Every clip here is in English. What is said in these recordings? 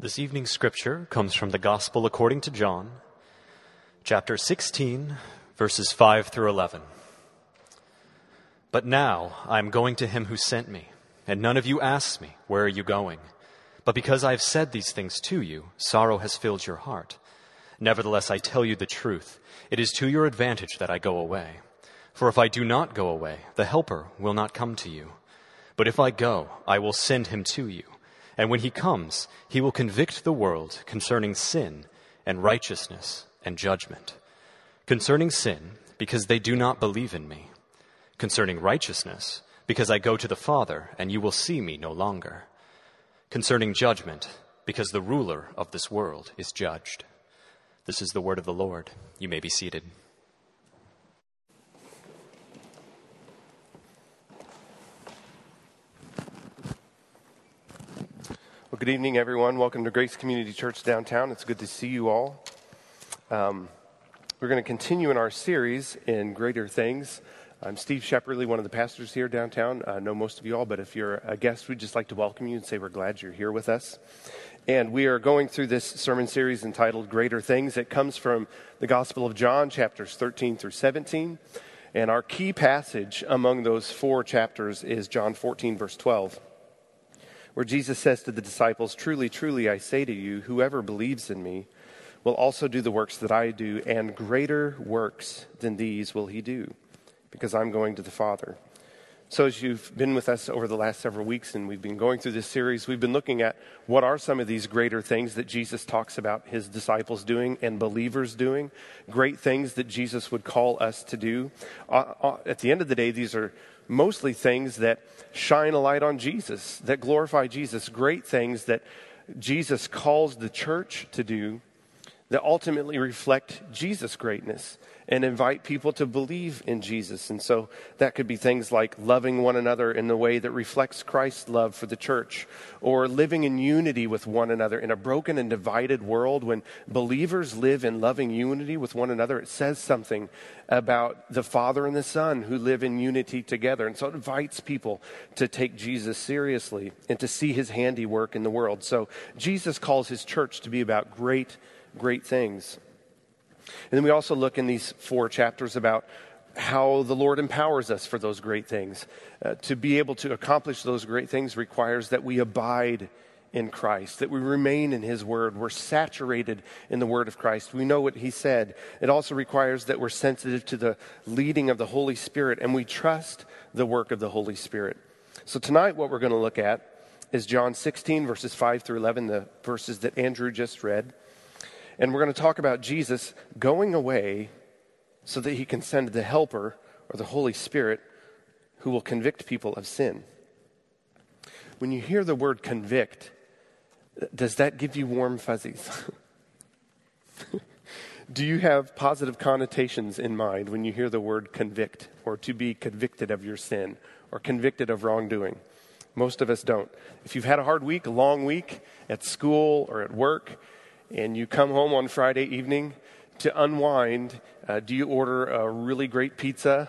This evening's scripture comes from the Gospel according to John, chapter 16, verses 5 through 11. But now I am going to him who sent me, and none of you asks me, Where are you going? But because I have said these things to you, sorrow has filled your heart. Nevertheless, I tell you the truth. It is to your advantage that I go away. For if I do not go away, the Helper will not come to you. But if I go, I will send him to you. And when he comes, he will convict the world concerning sin and righteousness and judgment. Concerning sin, because they do not believe in me. Concerning righteousness, because I go to the Father, and you will see me no longer. Concerning judgment, because the ruler of this world is judged. This is the word of the Lord. You may be seated. Good evening, everyone. Welcome to Grace Community Church downtown. It's good to see you all. Um, we're going to continue in our series in Greater Things. I'm Steve Shepperly, one of the pastors here downtown. I know most of you all, but if you're a guest, we'd just like to welcome you and say we're glad you're here with us. And we are going through this sermon series entitled Greater Things. It comes from the Gospel of John, chapters 13 through 17. And our key passage among those four chapters is John 14, verse 12 where Jesus says to the disciples, Truly, truly, I say to you, whoever believes in me will also do the works that I do, and greater works than these will he do, because I'm going to the Father. So, as you've been with us over the last several weeks and we've been going through this series, we've been looking at what are some of these greater things that Jesus talks about his disciples doing and believers doing, great things that Jesus would call us to do. Uh, uh, at the end of the day, these are mostly things that shine a light on Jesus, that glorify Jesus, great things that Jesus calls the church to do that ultimately reflect Jesus' greatness and invite people to believe in Jesus. And so that could be things like loving one another in the way that reflects Christ's love for the church, or living in unity with one another in a broken and divided world. When believers live in loving unity with one another, it says something about the Father and the Son who live in unity together. And so it invites people to take Jesus seriously and to see his handiwork in the world. So Jesus calls his church to be about great, great things. And then we also look in these four chapters about how the Lord empowers us for those great things. Uh, to be able to accomplish those great things requires that we abide in Christ, that we remain in His Word. We're saturated in the Word of Christ. We know what He said. It also requires that we're sensitive to the leading of the Holy Spirit and we trust the work of the Holy Spirit. So, tonight, what we're going to look at is John 16, verses 5 through 11, the verses that Andrew just read. And we're going to talk about Jesus going away so that he can send the Helper or the Holy Spirit who will convict people of sin. When you hear the word convict, does that give you warm fuzzies? Do you have positive connotations in mind when you hear the word convict or to be convicted of your sin or convicted of wrongdoing? Most of us don't. If you've had a hard week, a long week at school or at work, and you come home on Friday evening to unwind, uh, do you order a really great pizza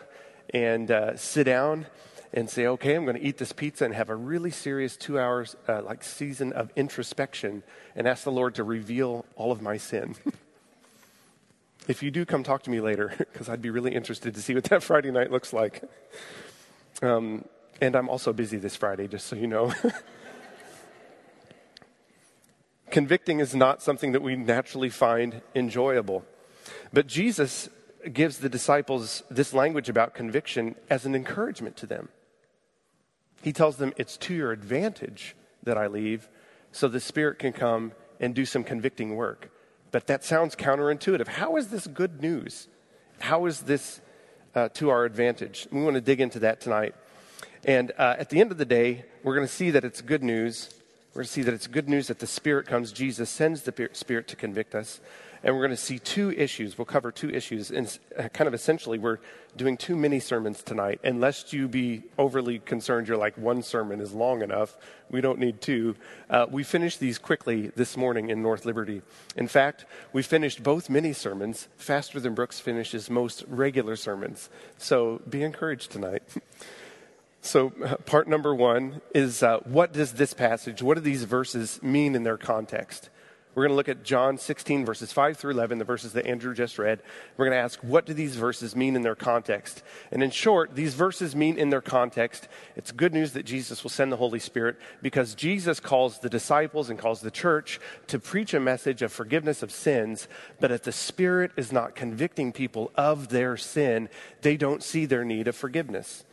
and uh, sit down and say, okay, I'm going to eat this pizza and have a really serious two hours, uh, like season of introspection and ask the Lord to reveal all of my sin? if you do, come talk to me later because I'd be really interested to see what that Friday night looks like. Um, and I'm also busy this Friday, just so you know. Convicting is not something that we naturally find enjoyable. But Jesus gives the disciples this language about conviction as an encouragement to them. He tells them, It's to your advantage that I leave, so the Spirit can come and do some convicting work. But that sounds counterintuitive. How is this good news? How is this uh, to our advantage? We want to dig into that tonight. And uh, at the end of the day, we're going to see that it's good news we're going to see that it's good news that the Spirit comes. Jesus sends the Spirit to convict us. And we're going to see two issues. We'll cover two issues. And uh, kind of essentially, we're doing two mini sermons tonight. Unless you be overly concerned, you're like, one sermon is long enough. We don't need two. Uh, we finished these quickly this morning in North Liberty. In fact, we finished both mini sermons faster than Brooks finishes most regular sermons. So be encouraged tonight. So, uh, part number one is uh, what does this passage, what do these verses mean in their context? We're going to look at John 16, verses 5 through 11, the verses that Andrew just read. We're going to ask, what do these verses mean in their context? And in short, these verses mean in their context, it's good news that Jesus will send the Holy Spirit because Jesus calls the disciples and calls the church to preach a message of forgiveness of sins. But if the Spirit is not convicting people of their sin, they don't see their need of forgiveness.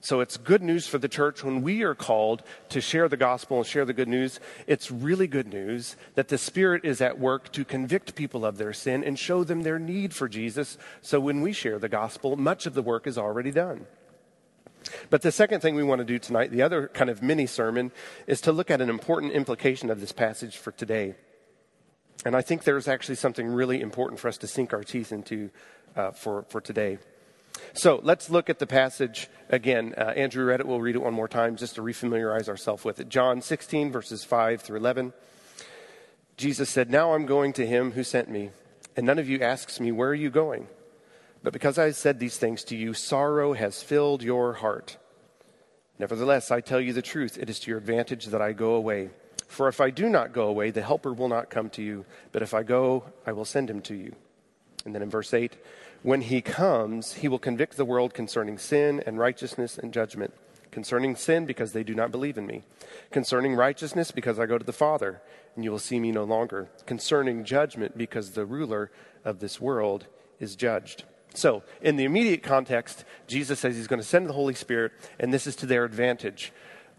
So it's good news for the church when we are called to share the gospel and share the good news. It's really good news that the Spirit is at work to convict people of their sin and show them their need for Jesus. So when we share the gospel, much of the work is already done. But the second thing we want to do tonight, the other kind of mini sermon, is to look at an important implication of this passage for today. And I think there's actually something really important for us to sink our teeth into uh, for, for today. So let's look at the passage again. Uh, Andrew read it. We'll read it one more time just to refamiliarize ourselves with it. John 16, verses 5 through 11. Jesus said, Now I'm going to him who sent me, and none of you asks me, Where are you going? But because I said these things to you, sorrow has filled your heart. Nevertheless, I tell you the truth. It is to your advantage that I go away. For if I do not go away, the Helper will not come to you. But if I go, I will send him to you. And then in verse 8, when he comes, he will convict the world concerning sin and righteousness and judgment. Concerning sin, because they do not believe in me. Concerning righteousness, because I go to the Father, and you will see me no longer. Concerning judgment, because the ruler of this world is judged. So, in the immediate context, Jesus says he's going to send the Holy Spirit, and this is to their advantage.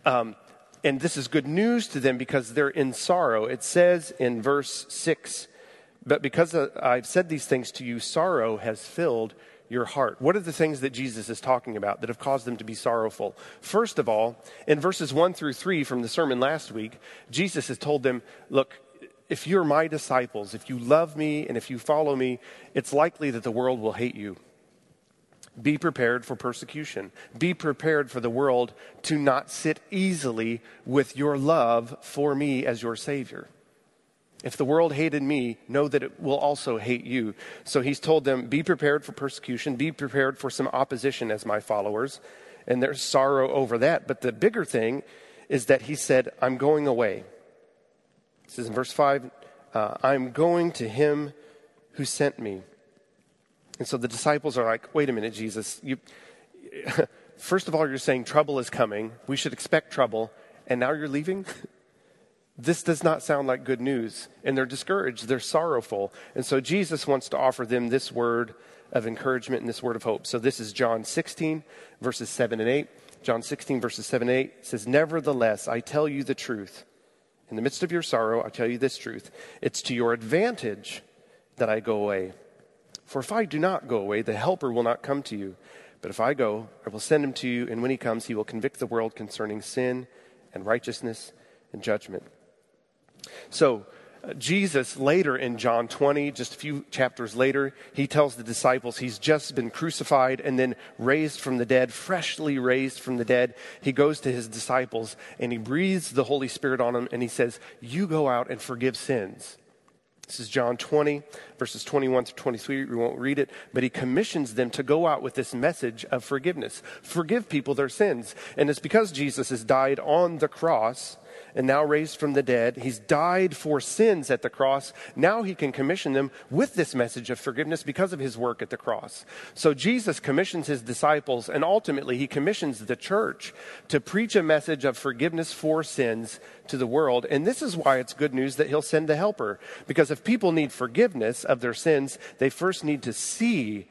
Um, and this is good news to them because they're in sorrow. It says in verse 6 but because uh, I've said these things to you, sorrow has filled your heart. What are the things that Jesus is talking about that have caused them to be sorrowful? First of all, in verses 1 through 3 from the sermon last week, Jesus has told them, Look, if you're my disciples, if you love me and if you follow me, it's likely that the world will hate you. Be prepared for persecution. Be prepared for the world to not sit easily with your love for me as your Savior. If the world hated me, know that it will also hate you. So he's told them, be prepared for persecution, be prepared for some opposition as my followers. And there's sorrow over that. But the bigger thing is that he said, I'm going away. This is in verse 5 uh, I'm going to him who sent me. And so the disciples are like, wait a minute, Jesus. You, first of all, you're saying trouble is coming. We should expect trouble. And now you're leaving? this does not sound like good news. And they're discouraged, they're sorrowful. And so Jesus wants to offer them this word of encouragement and this word of hope. So this is John 16, verses 7 and 8. John 16, verses 7 and 8 says, Nevertheless, I tell you the truth. In the midst of your sorrow, I tell you this truth. It's to your advantage that I go away. For if I do not go away, the Helper will not come to you. But if I go, I will send him to you, and when he comes, he will convict the world concerning sin and righteousness and judgment. So, uh, Jesus later in John 20, just a few chapters later, he tells the disciples he's just been crucified and then raised from the dead, freshly raised from the dead. He goes to his disciples and he breathes the Holy Spirit on them and he says, You go out and forgive sins. This is John 20, verses 21 to 23. We won't read it, but he commissions them to go out with this message of forgiveness. Forgive people their sins. And it's because Jesus has died on the cross and now raised from the dead. He's died for sins at the cross. Now he can commission them with this message of forgiveness because of his work at the cross. So Jesus commissions his disciples, and ultimately he commissions the church to preach a message of forgiveness for sins to the world. And this is why it's good news that he'll send the helper. Because if people need forgiveness of their sins, they first need to see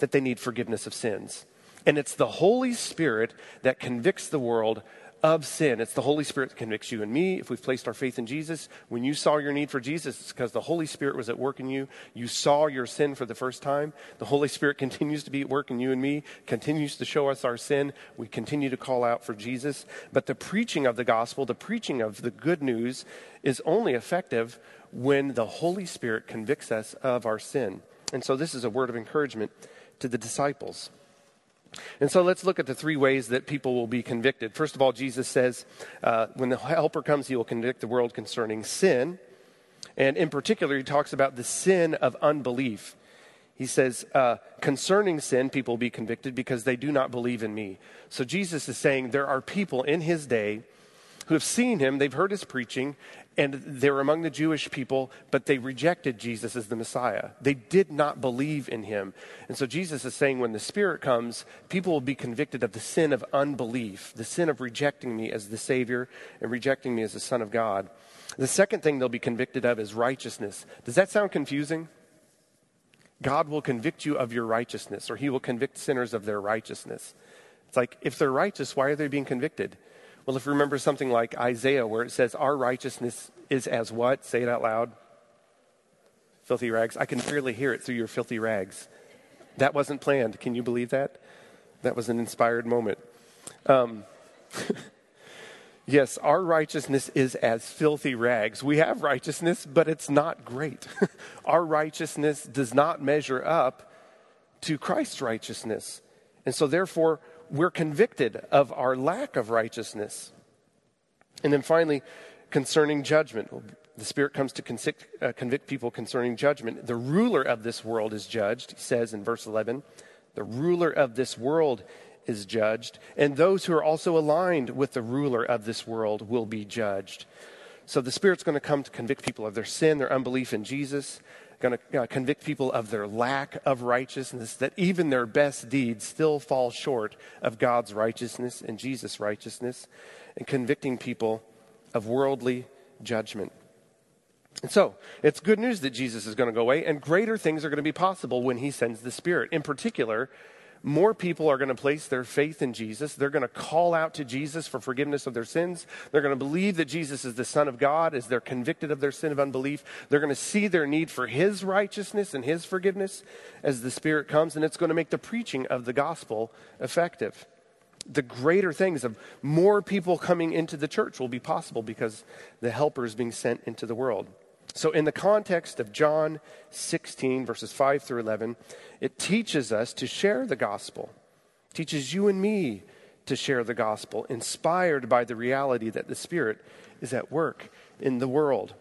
that they need forgiveness of sins. And it's the Holy Spirit that convicts the world of sin. It's the Holy Spirit that convicts you and me if we've placed our faith in Jesus. When you saw your need for Jesus, it's because the Holy Spirit was at work in you. You saw your sin for the first time. The Holy Spirit continues to be at work in you and me, continues to show us our sin. We continue to call out for Jesus. But the preaching of the gospel, the preaching of the good news, is only effective when the Holy Spirit convicts us of our sin. And so this is a word of encouragement to the disciples. And so let's look at the three ways that people will be convicted. First of all, Jesus says, uh, when the Helper comes, he will convict the world concerning sin. And in particular, he talks about the sin of unbelief. He says, uh, concerning sin, people will be convicted because they do not believe in me. So Jesus is saying there are people in his day who have seen him, they've heard his preaching, and they're among the Jewish people, but they rejected Jesus as the Messiah. They did not believe in him. And so Jesus is saying when the Spirit comes, people will be convicted of the sin of unbelief, the sin of rejecting me as the Savior and rejecting me as the Son of God. The second thing they'll be convicted of is righteousness. Does that sound confusing? God will convict you of your righteousness, or he will convict sinners of their righteousness. It's like, if they're righteous, why are they being convicted? Well, if you remember something like Isaiah, where it says, Our righteousness is as what? Say it out loud. Filthy rags. I can barely hear it through your filthy rags. That wasn't planned. Can you believe that? That was an inspired moment. Um, Yes, our righteousness is as filthy rags. We have righteousness, but it's not great. our righteousness does not measure up to Christ's righteousness. And so, therefore, we're convicted of our lack of righteousness. And then finally, concerning judgment. The Spirit comes to convict, uh, convict people concerning judgment. The ruler of this world is judged, he says in verse 11. The ruler of this world is judged, and those who are also aligned with the ruler of this world will be judged. So the Spirit's going to come to convict people of their sin, their unbelief in Jesus, going to convict people of their lack of righteousness, that even their best deeds still fall short of God's righteousness and Jesus' righteousness, and convicting people of worldly judgment. And so, it's good news that Jesus is going to go away, and greater things are going to be possible when he sends the Spirit. In particular, more people are going to place their faith in Jesus. They're going to call out to Jesus for forgiveness of their sins. They're going to believe that Jesus is the Son of God as they're convicted of their sin of unbelief. They're going to see their need for His righteousness and His forgiveness as the Spirit comes, and it's going to make the preaching of the gospel effective. The greater things of more people coming into the church will be possible because the helper is being sent into the world. So, in the context of John 16, verses 5 through 11, it teaches us to share the gospel, teaches you and me to share the gospel, inspired by the reality that the Spirit is at work in the world.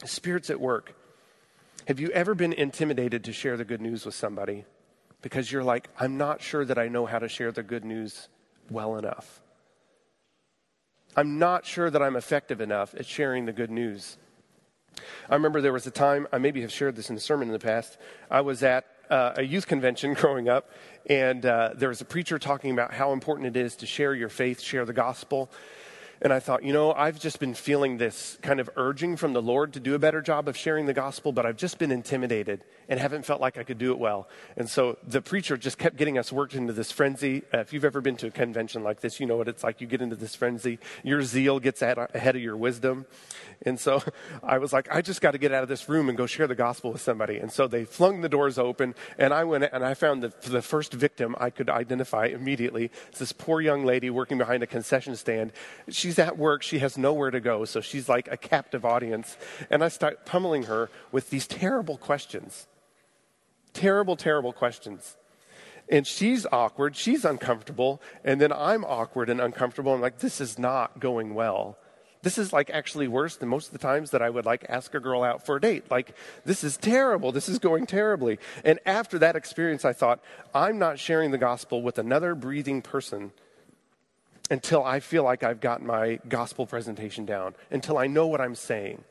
The Spirit's at work. Have you ever been intimidated to share the good news with somebody because you're like, I'm not sure that I know how to share the good news well enough? I'm not sure that I'm effective enough at sharing the good news. I remember there was a time, I maybe have shared this in a sermon in the past. I was at uh, a youth convention growing up, and uh, there was a preacher talking about how important it is to share your faith, share the gospel. And I thought, you know, I've just been feeling this kind of urging from the Lord to do a better job of sharing the gospel, but I've just been intimidated and haven't felt like I could do it well. And so the preacher just kept getting us worked into this frenzy. Uh, if you've ever been to a convention like this, you know what it's like. You get into this frenzy, your zeal gets ahead of your wisdom. And so I was like, I just got to get out of this room and go share the gospel with somebody. And so they flung the doors open, and I went and I found the, the first victim I could identify immediately. It's this poor young lady working behind a concession stand. She's she's at work, she has nowhere to go, so she's like a captive audience. And I start pummeling her with these terrible questions. Terrible, terrible questions. And she's awkward, she's uncomfortable, and then I'm awkward and uncomfortable. I'm like, this is not going well. This is like actually worse than most of the times that I would like ask a girl out for a date. Like, this is terrible. This is going terribly. And after that experience, I thought, I'm not sharing the gospel with another breathing person until I feel like I've got my gospel presentation down, until I know what I'm saying.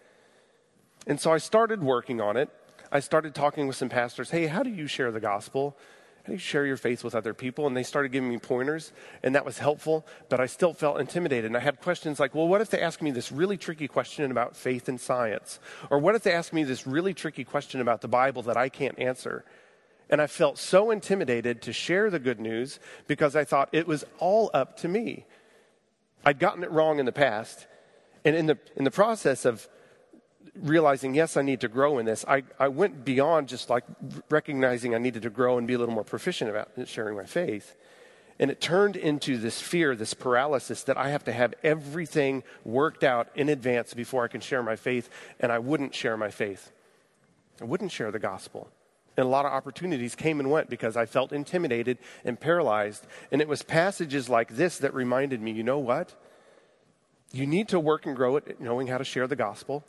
And so I started working on it. I started talking with some pastors. Hey, how do you share the gospel? How do you share your faith with other people? And they started giving me pointers, and that was helpful, but I still felt intimidated. And I had questions like, well, what if they ask me this really tricky question about faith and science? Or what if they ask me this really tricky question about the Bible that I can't answer? And I felt so intimidated to share the good news because I thought it was all up to me. I'd gotten it wrong in the past. And in the, in the process of realizing, yes, I need to grow in this, I, I went beyond just like recognizing I needed to grow and be a little more proficient about sharing my faith. And it turned into this fear, this paralysis that I have to have everything worked out in advance before I can share my faith. And I wouldn't share my faith. I wouldn't share the gospel. And a lot of opportunities came and went because I felt intimidated and paralyzed. And it was passages like this that reminded me you know what? You need to work and grow it, knowing how to share the gospel.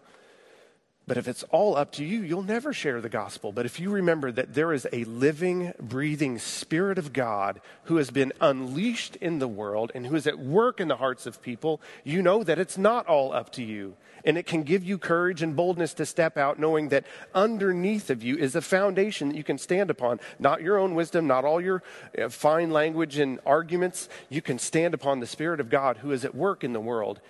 But if it's all up to you, you'll never share the gospel. But if you remember that there is a living, breathing Spirit of God who has been unleashed in the world and who is at work in the hearts of people, you know that it's not all up to you. And it can give you courage and boldness to step out, knowing that underneath of you is a foundation that you can stand upon. Not your own wisdom, not all your uh, fine language and arguments. You can stand upon the Spirit of God who is at work in the world.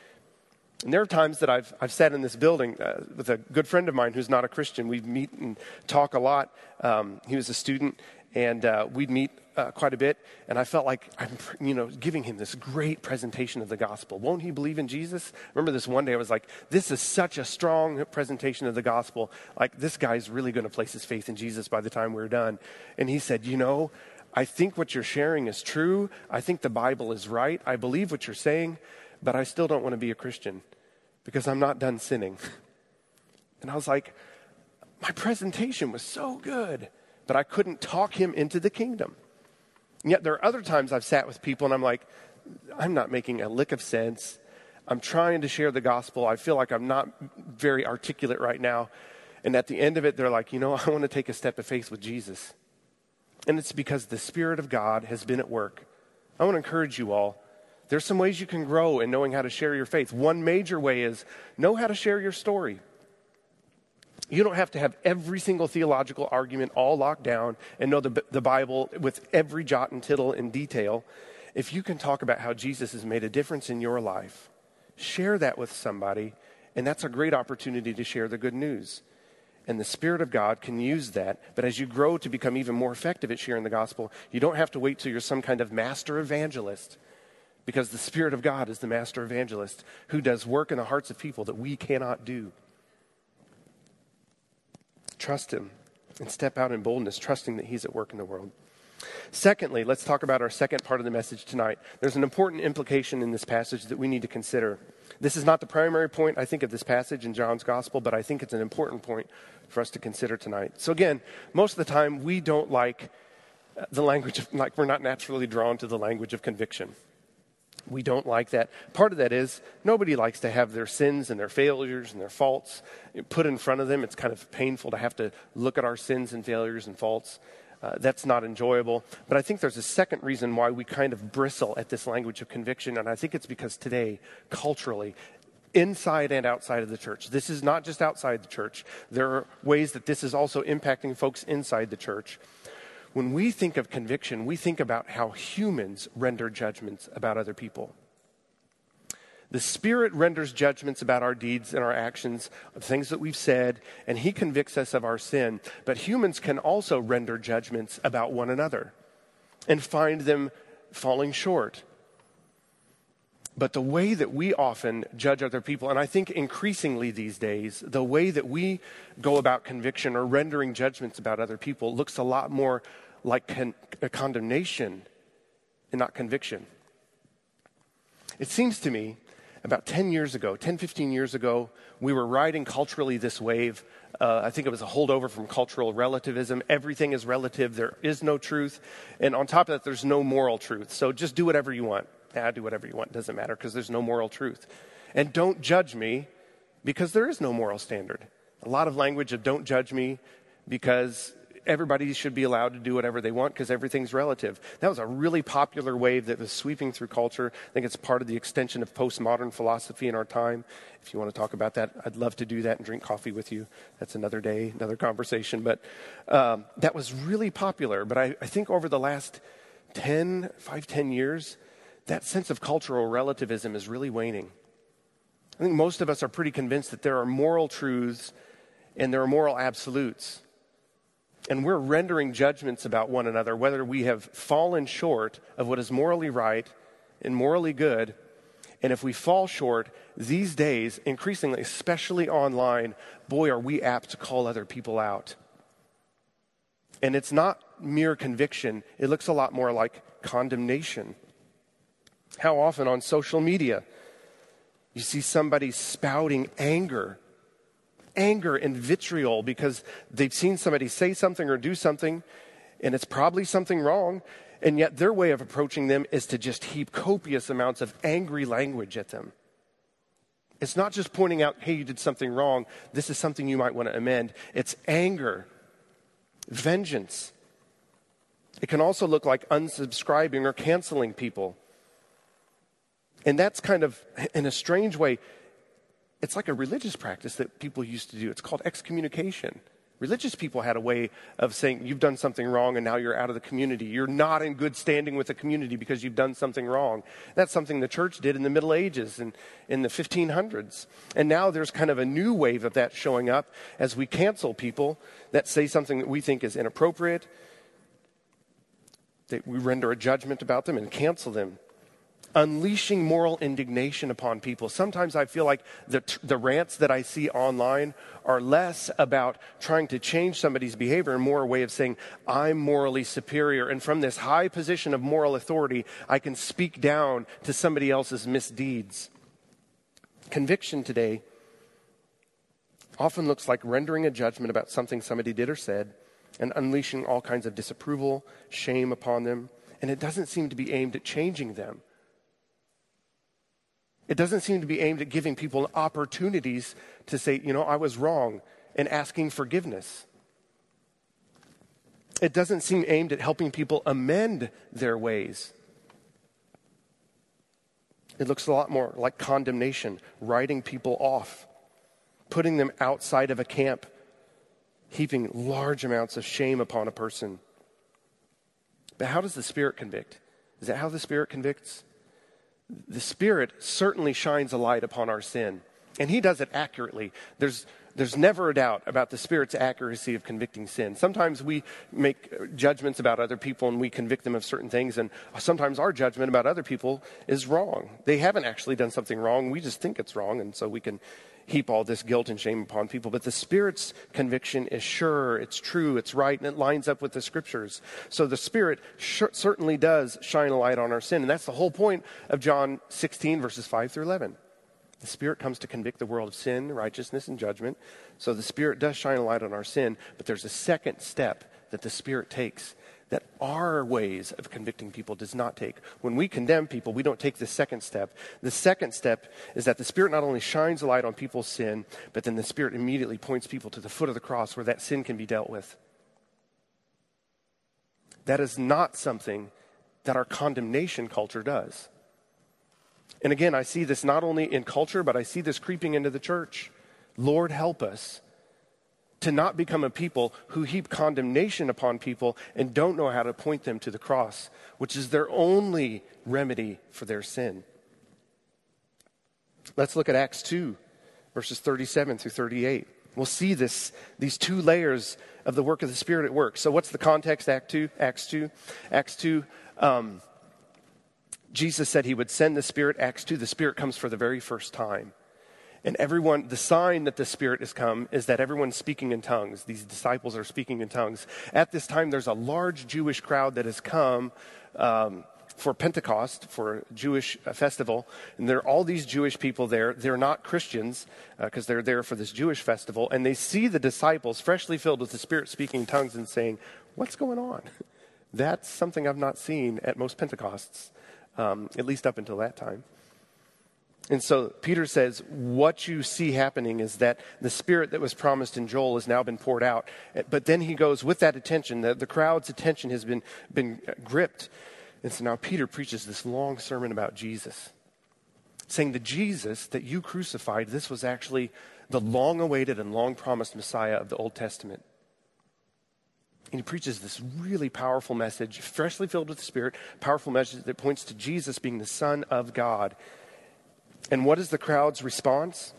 And there are times that I've, I've sat in this building uh, with a good friend of mine who's not a Christian. We meet and talk a lot. Um, he was a student, and uh, we'd meet uh, quite a bit. And I felt like I'm, you know, giving him this great presentation of the gospel. Won't he believe in Jesus? Remember this one day I was like, this is such a strong presentation of the gospel. Like, this guy's really going to place his faith in Jesus by the time we're done. And he said, you know, I think what you're sharing is true. I think the Bible is right. I believe what you're saying but I still don't want to be a Christian because I'm not done sinning. And I was like, my presentation was so good, but I couldn't talk him into the kingdom. And yet there are other times I've sat with people and I'm like, I'm not making a lick of sense. I'm trying to share the gospel. I feel like I'm not very articulate right now. And at the end of it, they're like, you know, I want to take a step of faith with Jesus. And it's because the Spirit of God has been at work. I want to encourage you all there's some ways you can grow in knowing how to share your faith. One major way is know how to share your story. You don't have to have every single theological argument all locked down and know the, the Bible with every jot and tittle in detail. If you can talk about how Jesus has made a difference in your life, share that with somebody, and that's a great opportunity to share the good news. And the Spirit of God can use that. But as you grow to become even more effective at sharing the gospel, you don't have to wait till you're some kind of master evangelist because the Spirit of God is the master evangelist who does work in the hearts of people that we cannot do. Trust Him and step out in boldness, trusting that He's at work in the world. Secondly, let's talk about our second part of the message tonight. There's an important implication in this passage that we need to consider. This is not the primary point, I think, of this passage in John's gospel, but I think it's an important point for us to consider tonight. So, again, most of the time we don't like the language of, like, we're not naturally drawn to the language of conviction. We don't like that. Part of that is nobody likes to have their sins and their failures and their faults put in front of them. It's kind of painful to have to look at our sins and failures and faults. Uh, that's not enjoyable. But I think there's a second reason why we kind of bristle at this language of conviction, and I think it's because today, culturally, inside and outside of the church, this is not just outside the church, there are ways that this is also impacting folks inside the church when we think of conviction, we think about how humans render judgments about other people. The Spirit renders judgments about our deeds and our actions, of things that we've said, and He convicts us of our sin. But humans can also render judgments about one another and find them falling short. But the way that we often judge other people, and I think increasingly these days, the way that we go about conviction or rendering judgments about other people looks a lot more like con- condemnation and not conviction. It seems to me about 10 years ago, 10, 15 years ago, we were riding culturally this wave. Uh, I think it was a holdover from cultural relativism. Everything is relative, there is no truth. And on top of that, there's no moral truth. So just do whatever you want. Yeah, do whatever you want, it doesn't matter because there's no moral truth. And don't judge me because there is no moral standard. A lot of language of don't judge me because everybody should be allowed to do whatever they want because everything's relative. That was a really popular wave that was sweeping through culture. I think it's part of the extension of postmodern philosophy in our time. If you want to talk about that, I'd love to do that and drink coffee with you. That's another day, another conversation. But um, that was really popular. But I, I think over the last 10, 5, 10 years, that sense of cultural relativism is really waning. I think most of us are pretty convinced that there are moral truths and there are moral absolutes and we're rendering judgments about one another, whether we have fallen short of what is morally right and morally good. And if we fall short these days, increasingly, especially online, boy, are we apt to call other people out. And it's not mere conviction, it looks a lot more like condemnation. How often on social media you see somebody spouting anger anger and vitriol because they've seen somebody say something or do something, and it's probably something wrong. And yet, their way of approaching them is to just heap copious amounts of angry language at them. It's not just pointing out, hey, you did something wrong. This is something you might want to amend. It's anger, vengeance. It can also look like unsubscribing or canceling people. And that's kind of, in a strange way, it's like a religious practice that people used to do. It's called excommunication. Religious people had a way of saying, You've done something wrong and now you're out of the community. You're not in good standing with the community because you've done something wrong. That's something the church did in the Middle Ages and in the 1500s. And now there's kind of a new wave of that showing up as we cancel people that say something that we think is inappropriate, that we render a judgment about them and cancel them unleashing moral indignation upon people. Sometimes I feel like the, the rants that I see online are less about trying to change somebody's behavior and more a way of saying, I'm morally superior. And from this high position of moral authority, I can speak down to somebody else's misdeeds. Conviction today often looks like rendering a judgment about something somebody did or said and unleashing all kinds of disapproval, shame upon them. And it doesn't seem to be aimed at changing them. It doesn't seem to be aimed at giving people opportunities to say, you know, I was wrong and asking forgiveness. It doesn't seem aimed at helping people amend their ways. It looks a lot more like condemnation, writing people off, putting them outside of a camp, heaping large amounts of shame upon a person. But how does the Spirit convict? Is that how the Spirit convicts? The Spirit certainly shines a light upon our sin, and He does it accurately. There's, there's never a doubt about the Spirit's accuracy of convicting sin. Sometimes we make judgments about other people and we convict them of certain things, and sometimes our judgment about other people is wrong. They haven't actually done something wrong, we just think it's wrong, and so we can heap all this guilt and shame upon people. But the Spirit's conviction is sure, it's true, it's right, and it lines up with the Scriptures. So the Spirit sh- certainly does shine a light on our sin. And that's the whole point of John 16, verses 5 through 11. The Spirit comes to convict the world of sin, righteousness, and judgment. So the Spirit does shine a light on our sin, but there's a second step that the Spirit takes that our ways of convicting people does not take. When we condemn people, we don't take the second step. The second step is that the Spirit not only shines a light on people's sin, but then the Spirit immediately points people to the foot of the cross where that sin can be dealt with. That is not something that our condemnation culture does. And again, I see this not only in culture, but I see this creeping into the church. Lord, help us to not become a people who heap condemnation upon people and don't know how to point them to the cross, which is their only remedy for their sin. Let's look at Acts 2, verses 37 through 38. We'll see this, these two layers of the work of the Spirit at work. So, what's the context, Act 2? Acts 2. Acts 2. Um, Jesus said he would send the Spirit. Acts 2, the Spirit comes for the very first time. And everyone, the sign that the Spirit has come is that everyone's speaking in tongues. These disciples are speaking in tongues. At this time, there's a large Jewish crowd that has come um, for Pentecost, for a Jewish uh, festival. And there are all these Jewish people there. They're not Christians because uh, they're there for this Jewish festival. And they see the disciples freshly filled with the Spirit speaking in tongues and saying, What's going on? That's something I've not seen at most Pentecosts, um, at least up until that time. And so Peter says, What you see happening is that the spirit that was promised in Joel has now been poured out. But then he goes, with that attention, the, the crowd's attention has been, been gripped. And so now Peter preaches this long sermon about Jesus, saying the Jesus that you crucified, this was actually the long awaited and long promised Messiah of the Old Testament. And he preaches this really powerful message, freshly filled with the Spirit, powerful message that points to Jesus being the Son of God and what is the crowd's response?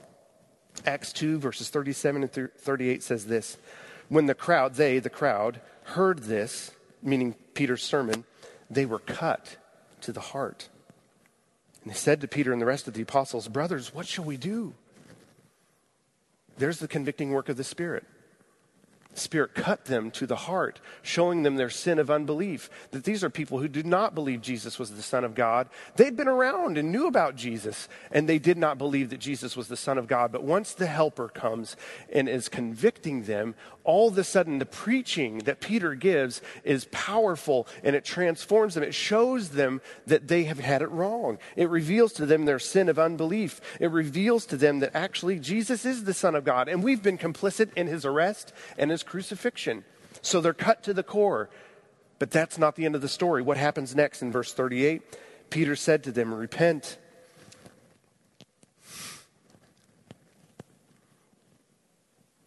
Acts 2, verses 37 and 38 says this When the crowd, they, the crowd, heard this, meaning Peter's sermon, they were cut to the heart. And they said to Peter and the rest of the apostles, Brothers, what shall we do? There's the convicting work of the Spirit. Spirit cut them to the heart, showing them their sin of unbelief. That these are people who did not believe Jesus was the Son of God. They'd been around and knew about Jesus, and they did not believe that Jesus was the Son of God. But once the Helper comes and is convicting them, all of a sudden the preaching that Peter gives is powerful and it transforms them. It shows them that they have had it wrong. It reveals to them their sin of unbelief. It reveals to them that actually Jesus is the Son of God, and we've been complicit in his arrest and his crucifixion. So they're cut to the core. But that's not the end of the story. What happens next in verse 38? Peter said to them, Repent.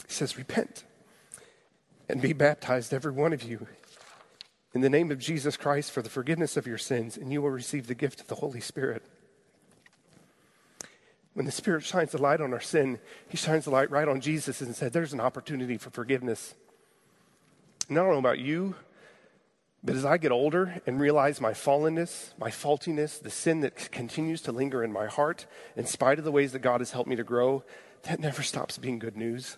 He says, Repent and be baptized, every one of you, in the name of Jesus Christ for the forgiveness of your sins, and you will receive the gift of the Holy Spirit. When the Spirit shines the light on our sin, He shines the light right on Jesus and said, There's an opportunity for forgiveness. And I don't know about you, but as I get older and realize my fallenness, my faultiness, the sin that continues to linger in my heart, in spite of the ways that God has helped me to grow, that never stops being good news.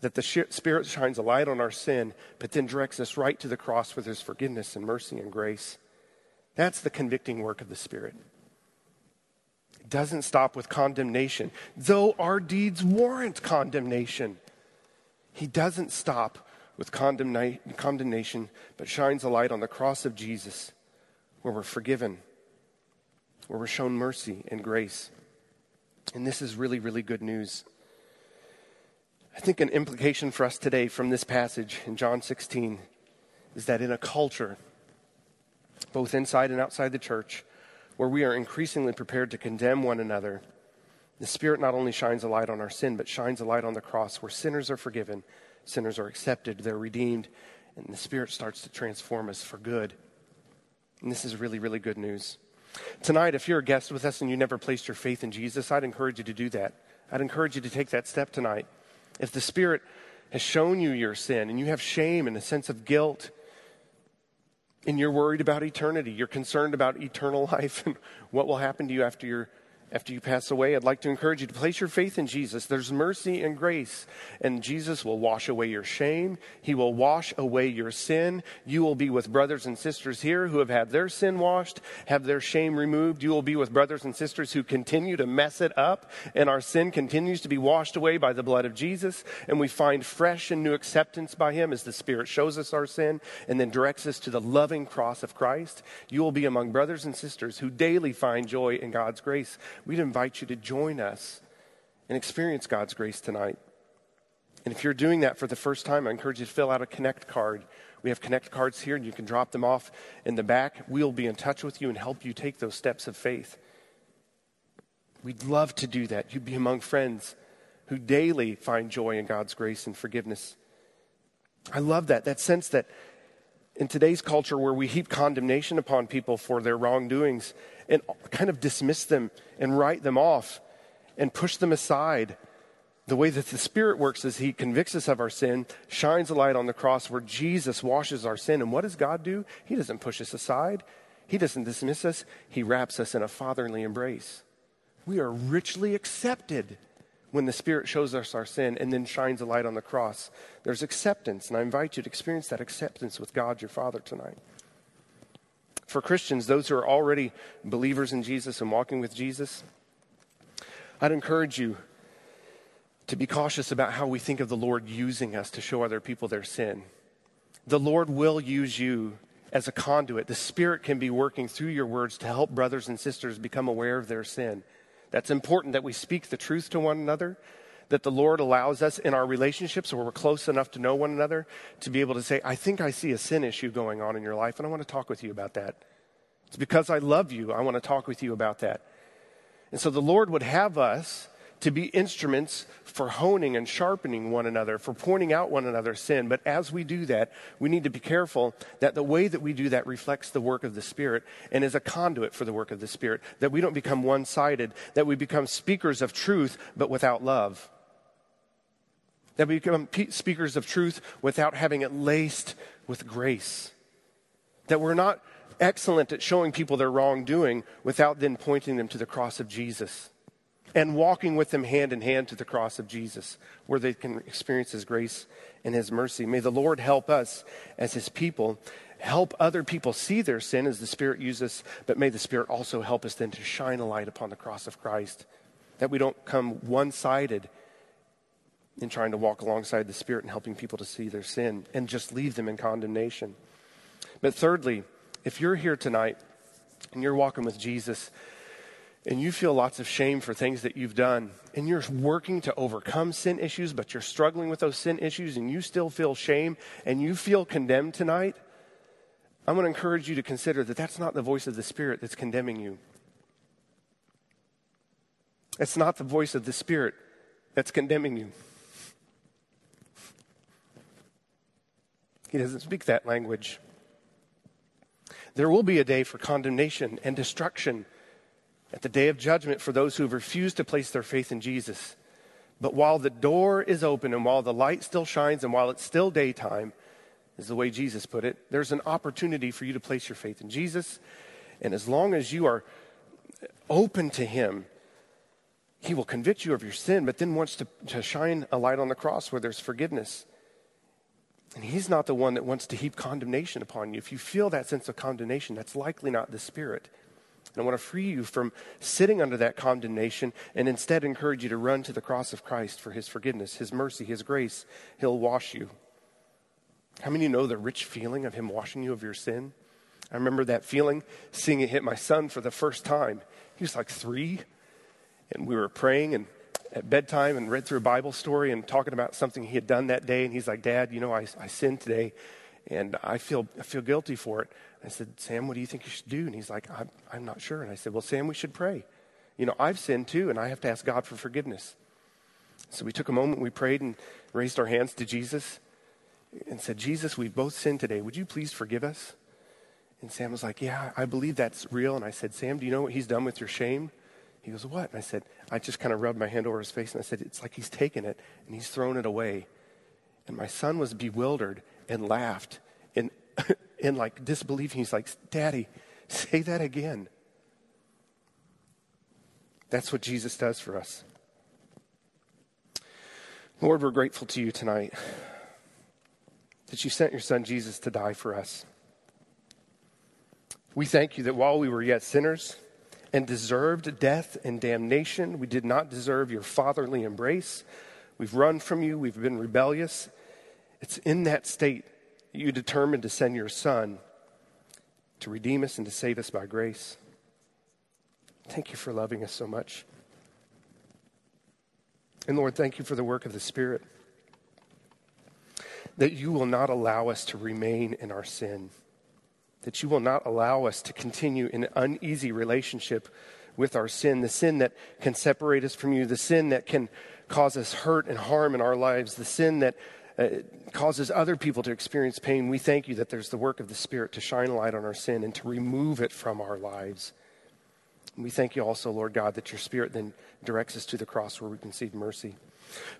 That the Spirit shines a light on our sin, but then directs us right to the cross with His forgiveness and mercy and grace. That's the convicting work of the Spirit It doesn't stop with condemnation, though our deeds warrant condemnation. He doesn't stop with condemna- condemnation, but shines a light on the cross of Jesus where we're forgiven, where we're shown mercy and grace. And this is really, really good news. I think an implication for us today from this passage in John 16 is that in a culture, both inside and outside the church, where we are increasingly prepared to condemn one another, the Spirit not only shines a light on our sin, but shines a light on the cross where sinners are forgiven, sinners are accepted, they're redeemed, and the Spirit starts to transform us for good. And this is really, really good news. Tonight, if you're a guest with us and you never placed your faith in Jesus, I'd encourage you to do that. I'd encourage you to take that step tonight. If the Spirit has shown you your sin and you have shame and a sense of guilt, and you're worried about eternity. You're concerned about eternal life and what will happen to you after you're after you pass away, I'd like to encourage you to place your faith in Jesus. There's mercy and grace, and Jesus will wash away your shame. He will wash away your sin. You will be with brothers and sisters here who have had their sin washed, have their shame removed. You will be with brothers and sisters who continue to mess it up, and our sin continues to be washed away by the blood of Jesus, and we find fresh and new acceptance by Him as the Spirit shows us our sin and then directs us to the loving cross of Christ. You will be among brothers and sisters who daily find joy in God's grace we'd invite you to join us and experience God's grace tonight. And if you're doing that for the first time, I encourage you to fill out a Connect card. We have Connect cards here, and you can drop them off in the back. We'll be in touch with you and help you take those steps of faith. We'd love to do that. You'd be among friends who daily find joy in God's grace and forgiveness. I love that, that sense that in today's culture where we heap condemnation upon people for their wrongdoings and kind of dismiss them and write them off and push them aside. The way that the Spirit works is He convicts us of our sin, shines a light on the cross where Jesus washes our sin. And what does God do? He doesn't push us aside, He doesn't dismiss us, He wraps us in a fatherly embrace. We are richly accepted when the Spirit shows us our sin and then shines a light on the cross. There's acceptance, and I invite you to experience that acceptance with God your Father tonight. For Christians, those who are already believers in Jesus and walking with Jesus, I'd encourage you to be cautious about how we think of the Lord using us to show other people their sin. The Lord will use you as a conduit. The Spirit can be working through your words to help brothers and sisters become aware of their sin. That's important that we speak the truth to one another, that the Lord allows us in our relationships where we're close enough to know one another to be able to say, I think I see a sin issue going on in your life, and I want to talk with you about that. It's because I love you, I want to talk with you about that. And so the Lord would have us to be instruments for honing and sharpening one another, for pointing out one another's sin. But as we do that, we need to be careful that the way that we do that reflects the work of the Spirit and is a conduit for the work of the Spirit, that we don't become one sided, that we become speakers of truth but without love. That we become speakers of truth without having it laced with grace. That we're not excellent at showing people their wrongdoing without then pointing them to the cross of Jesus and walking with them hand in hand to the cross of Jesus, where they can experience His grace and His mercy. May the Lord help us as His people, help other people see their sin as the Spirit uses, but may the Spirit also help us then to shine a light upon the cross of Christ, that we don't come one sided in trying to walk alongside the Spirit and helping people to see their sin and just leave them in condemnation. But thirdly, if you're here tonight and you're walking with Jesus, and you feel lots of shame for things that you've done, and you're working to overcome sin issues, but you're struggling with those sin issues, and you still feel shame and you feel condemned tonight, I'm going to encourage you to consider that that's not the voice of the Spirit that's condemning you. It's not the voice of the Spirit that's condemning you. He doesn't speak that language. There will be a day for condemnation and destruction at the day of judgment for those who have refused to place their faith in Jesus. But while the door is open and while the light still shines and while it's still daytime, is the way Jesus put it, there's an opportunity for you to place your faith in Jesus. And as long as you are open to Him, He will convict you of your sin, but then wants to, to shine a light on the cross where there's forgiveness. And He's not the one that wants to heap condemnation upon you. If you feel that sense of condemnation, that's likely not the Spirit. And I want to free you from sitting under that condemnation and instead encourage you to run to the cross of Christ for his forgiveness, his mercy, his grace. He'll wash you. How many know the rich feeling of him washing you of your sin? I remember that feeling, seeing it hit my son for the first time. He was like three, and we were praying and at bedtime and read through a Bible story and talking about something he had done that day. And he's like, Dad, you know, I, I sinned today and I feel, I feel guilty for it. I said, Sam, what do you think you should do? And he's like, I'm, I'm not sure. And I said, Well, Sam, we should pray. You know, I've sinned too, and I have to ask God for forgiveness. So we took a moment, we prayed and raised our hands to Jesus and said, Jesus, we've both sinned today. Would you please forgive us? And Sam was like, Yeah, I believe that's real. And I said, Sam, do you know what he's done with your shame? He goes, What? And I said, I just kind of rubbed my hand over his face and I said, It's like he's taken it and he's thrown it away. And my son was bewildered and laughed in, in like disbelief. He's like, Daddy, say that again. That's what Jesus does for us. Lord, we're grateful to you tonight that you sent your son Jesus to die for us. We thank you that while we were yet sinners and deserved death and damnation, we did not deserve your fatherly embrace. We've run from you, we've been rebellious. It's in that state you determined to send your Son to redeem us and to save us by grace. Thank you for loving us so much. And Lord, thank you for the work of the Spirit. That you will not allow us to remain in our sin. That you will not allow us to continue in an uneasy relationship with our sin, the sin that can separate us from you, the sin that can cause us hurt and harm in our lives, the sin that uh, causes other people to experience pain, we thank you that there's the work of the Spirit to shine light on our sin and to remove it from our lives. And we thank you also, Lord God, that your Spirit then directs us to the cross where we can receive mercy.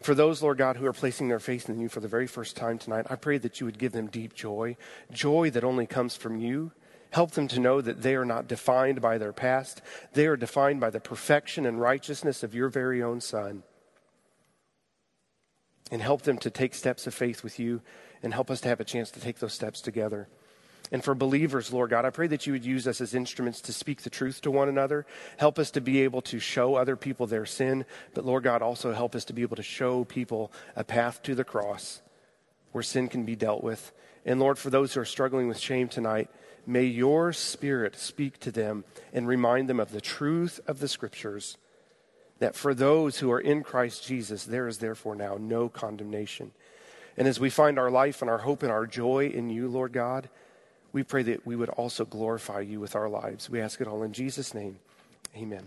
For those, Lord God, who are placing their faith in you for the very first time tonight, I pray that you would give them deep joy, joy that only comes from you. Help them to know that they are not defined by their past. They are defined by the perfection and righteousness of your very own Son and help them to take steps of faith with you and help us to have a chance to take those steps together. And for believers, Lord God, I pray that you would use us as instruments to speak the truth to one another. Help us to be able to show other people their sin, but Lord God, also help us to be able to show people a path to the cross where sin can be dealt with. And Lord, for those who are struggling with shame tonight, may your spirit speak to them and remind them of the truth of the scriptures that for those who are in Christ Jesus, there is therefore now no condemnation. And as we find our life and our hope and our joy in you, Lord God, we pray that we would also glorify you with our lives. We ask it all in Jesus' name. Amen.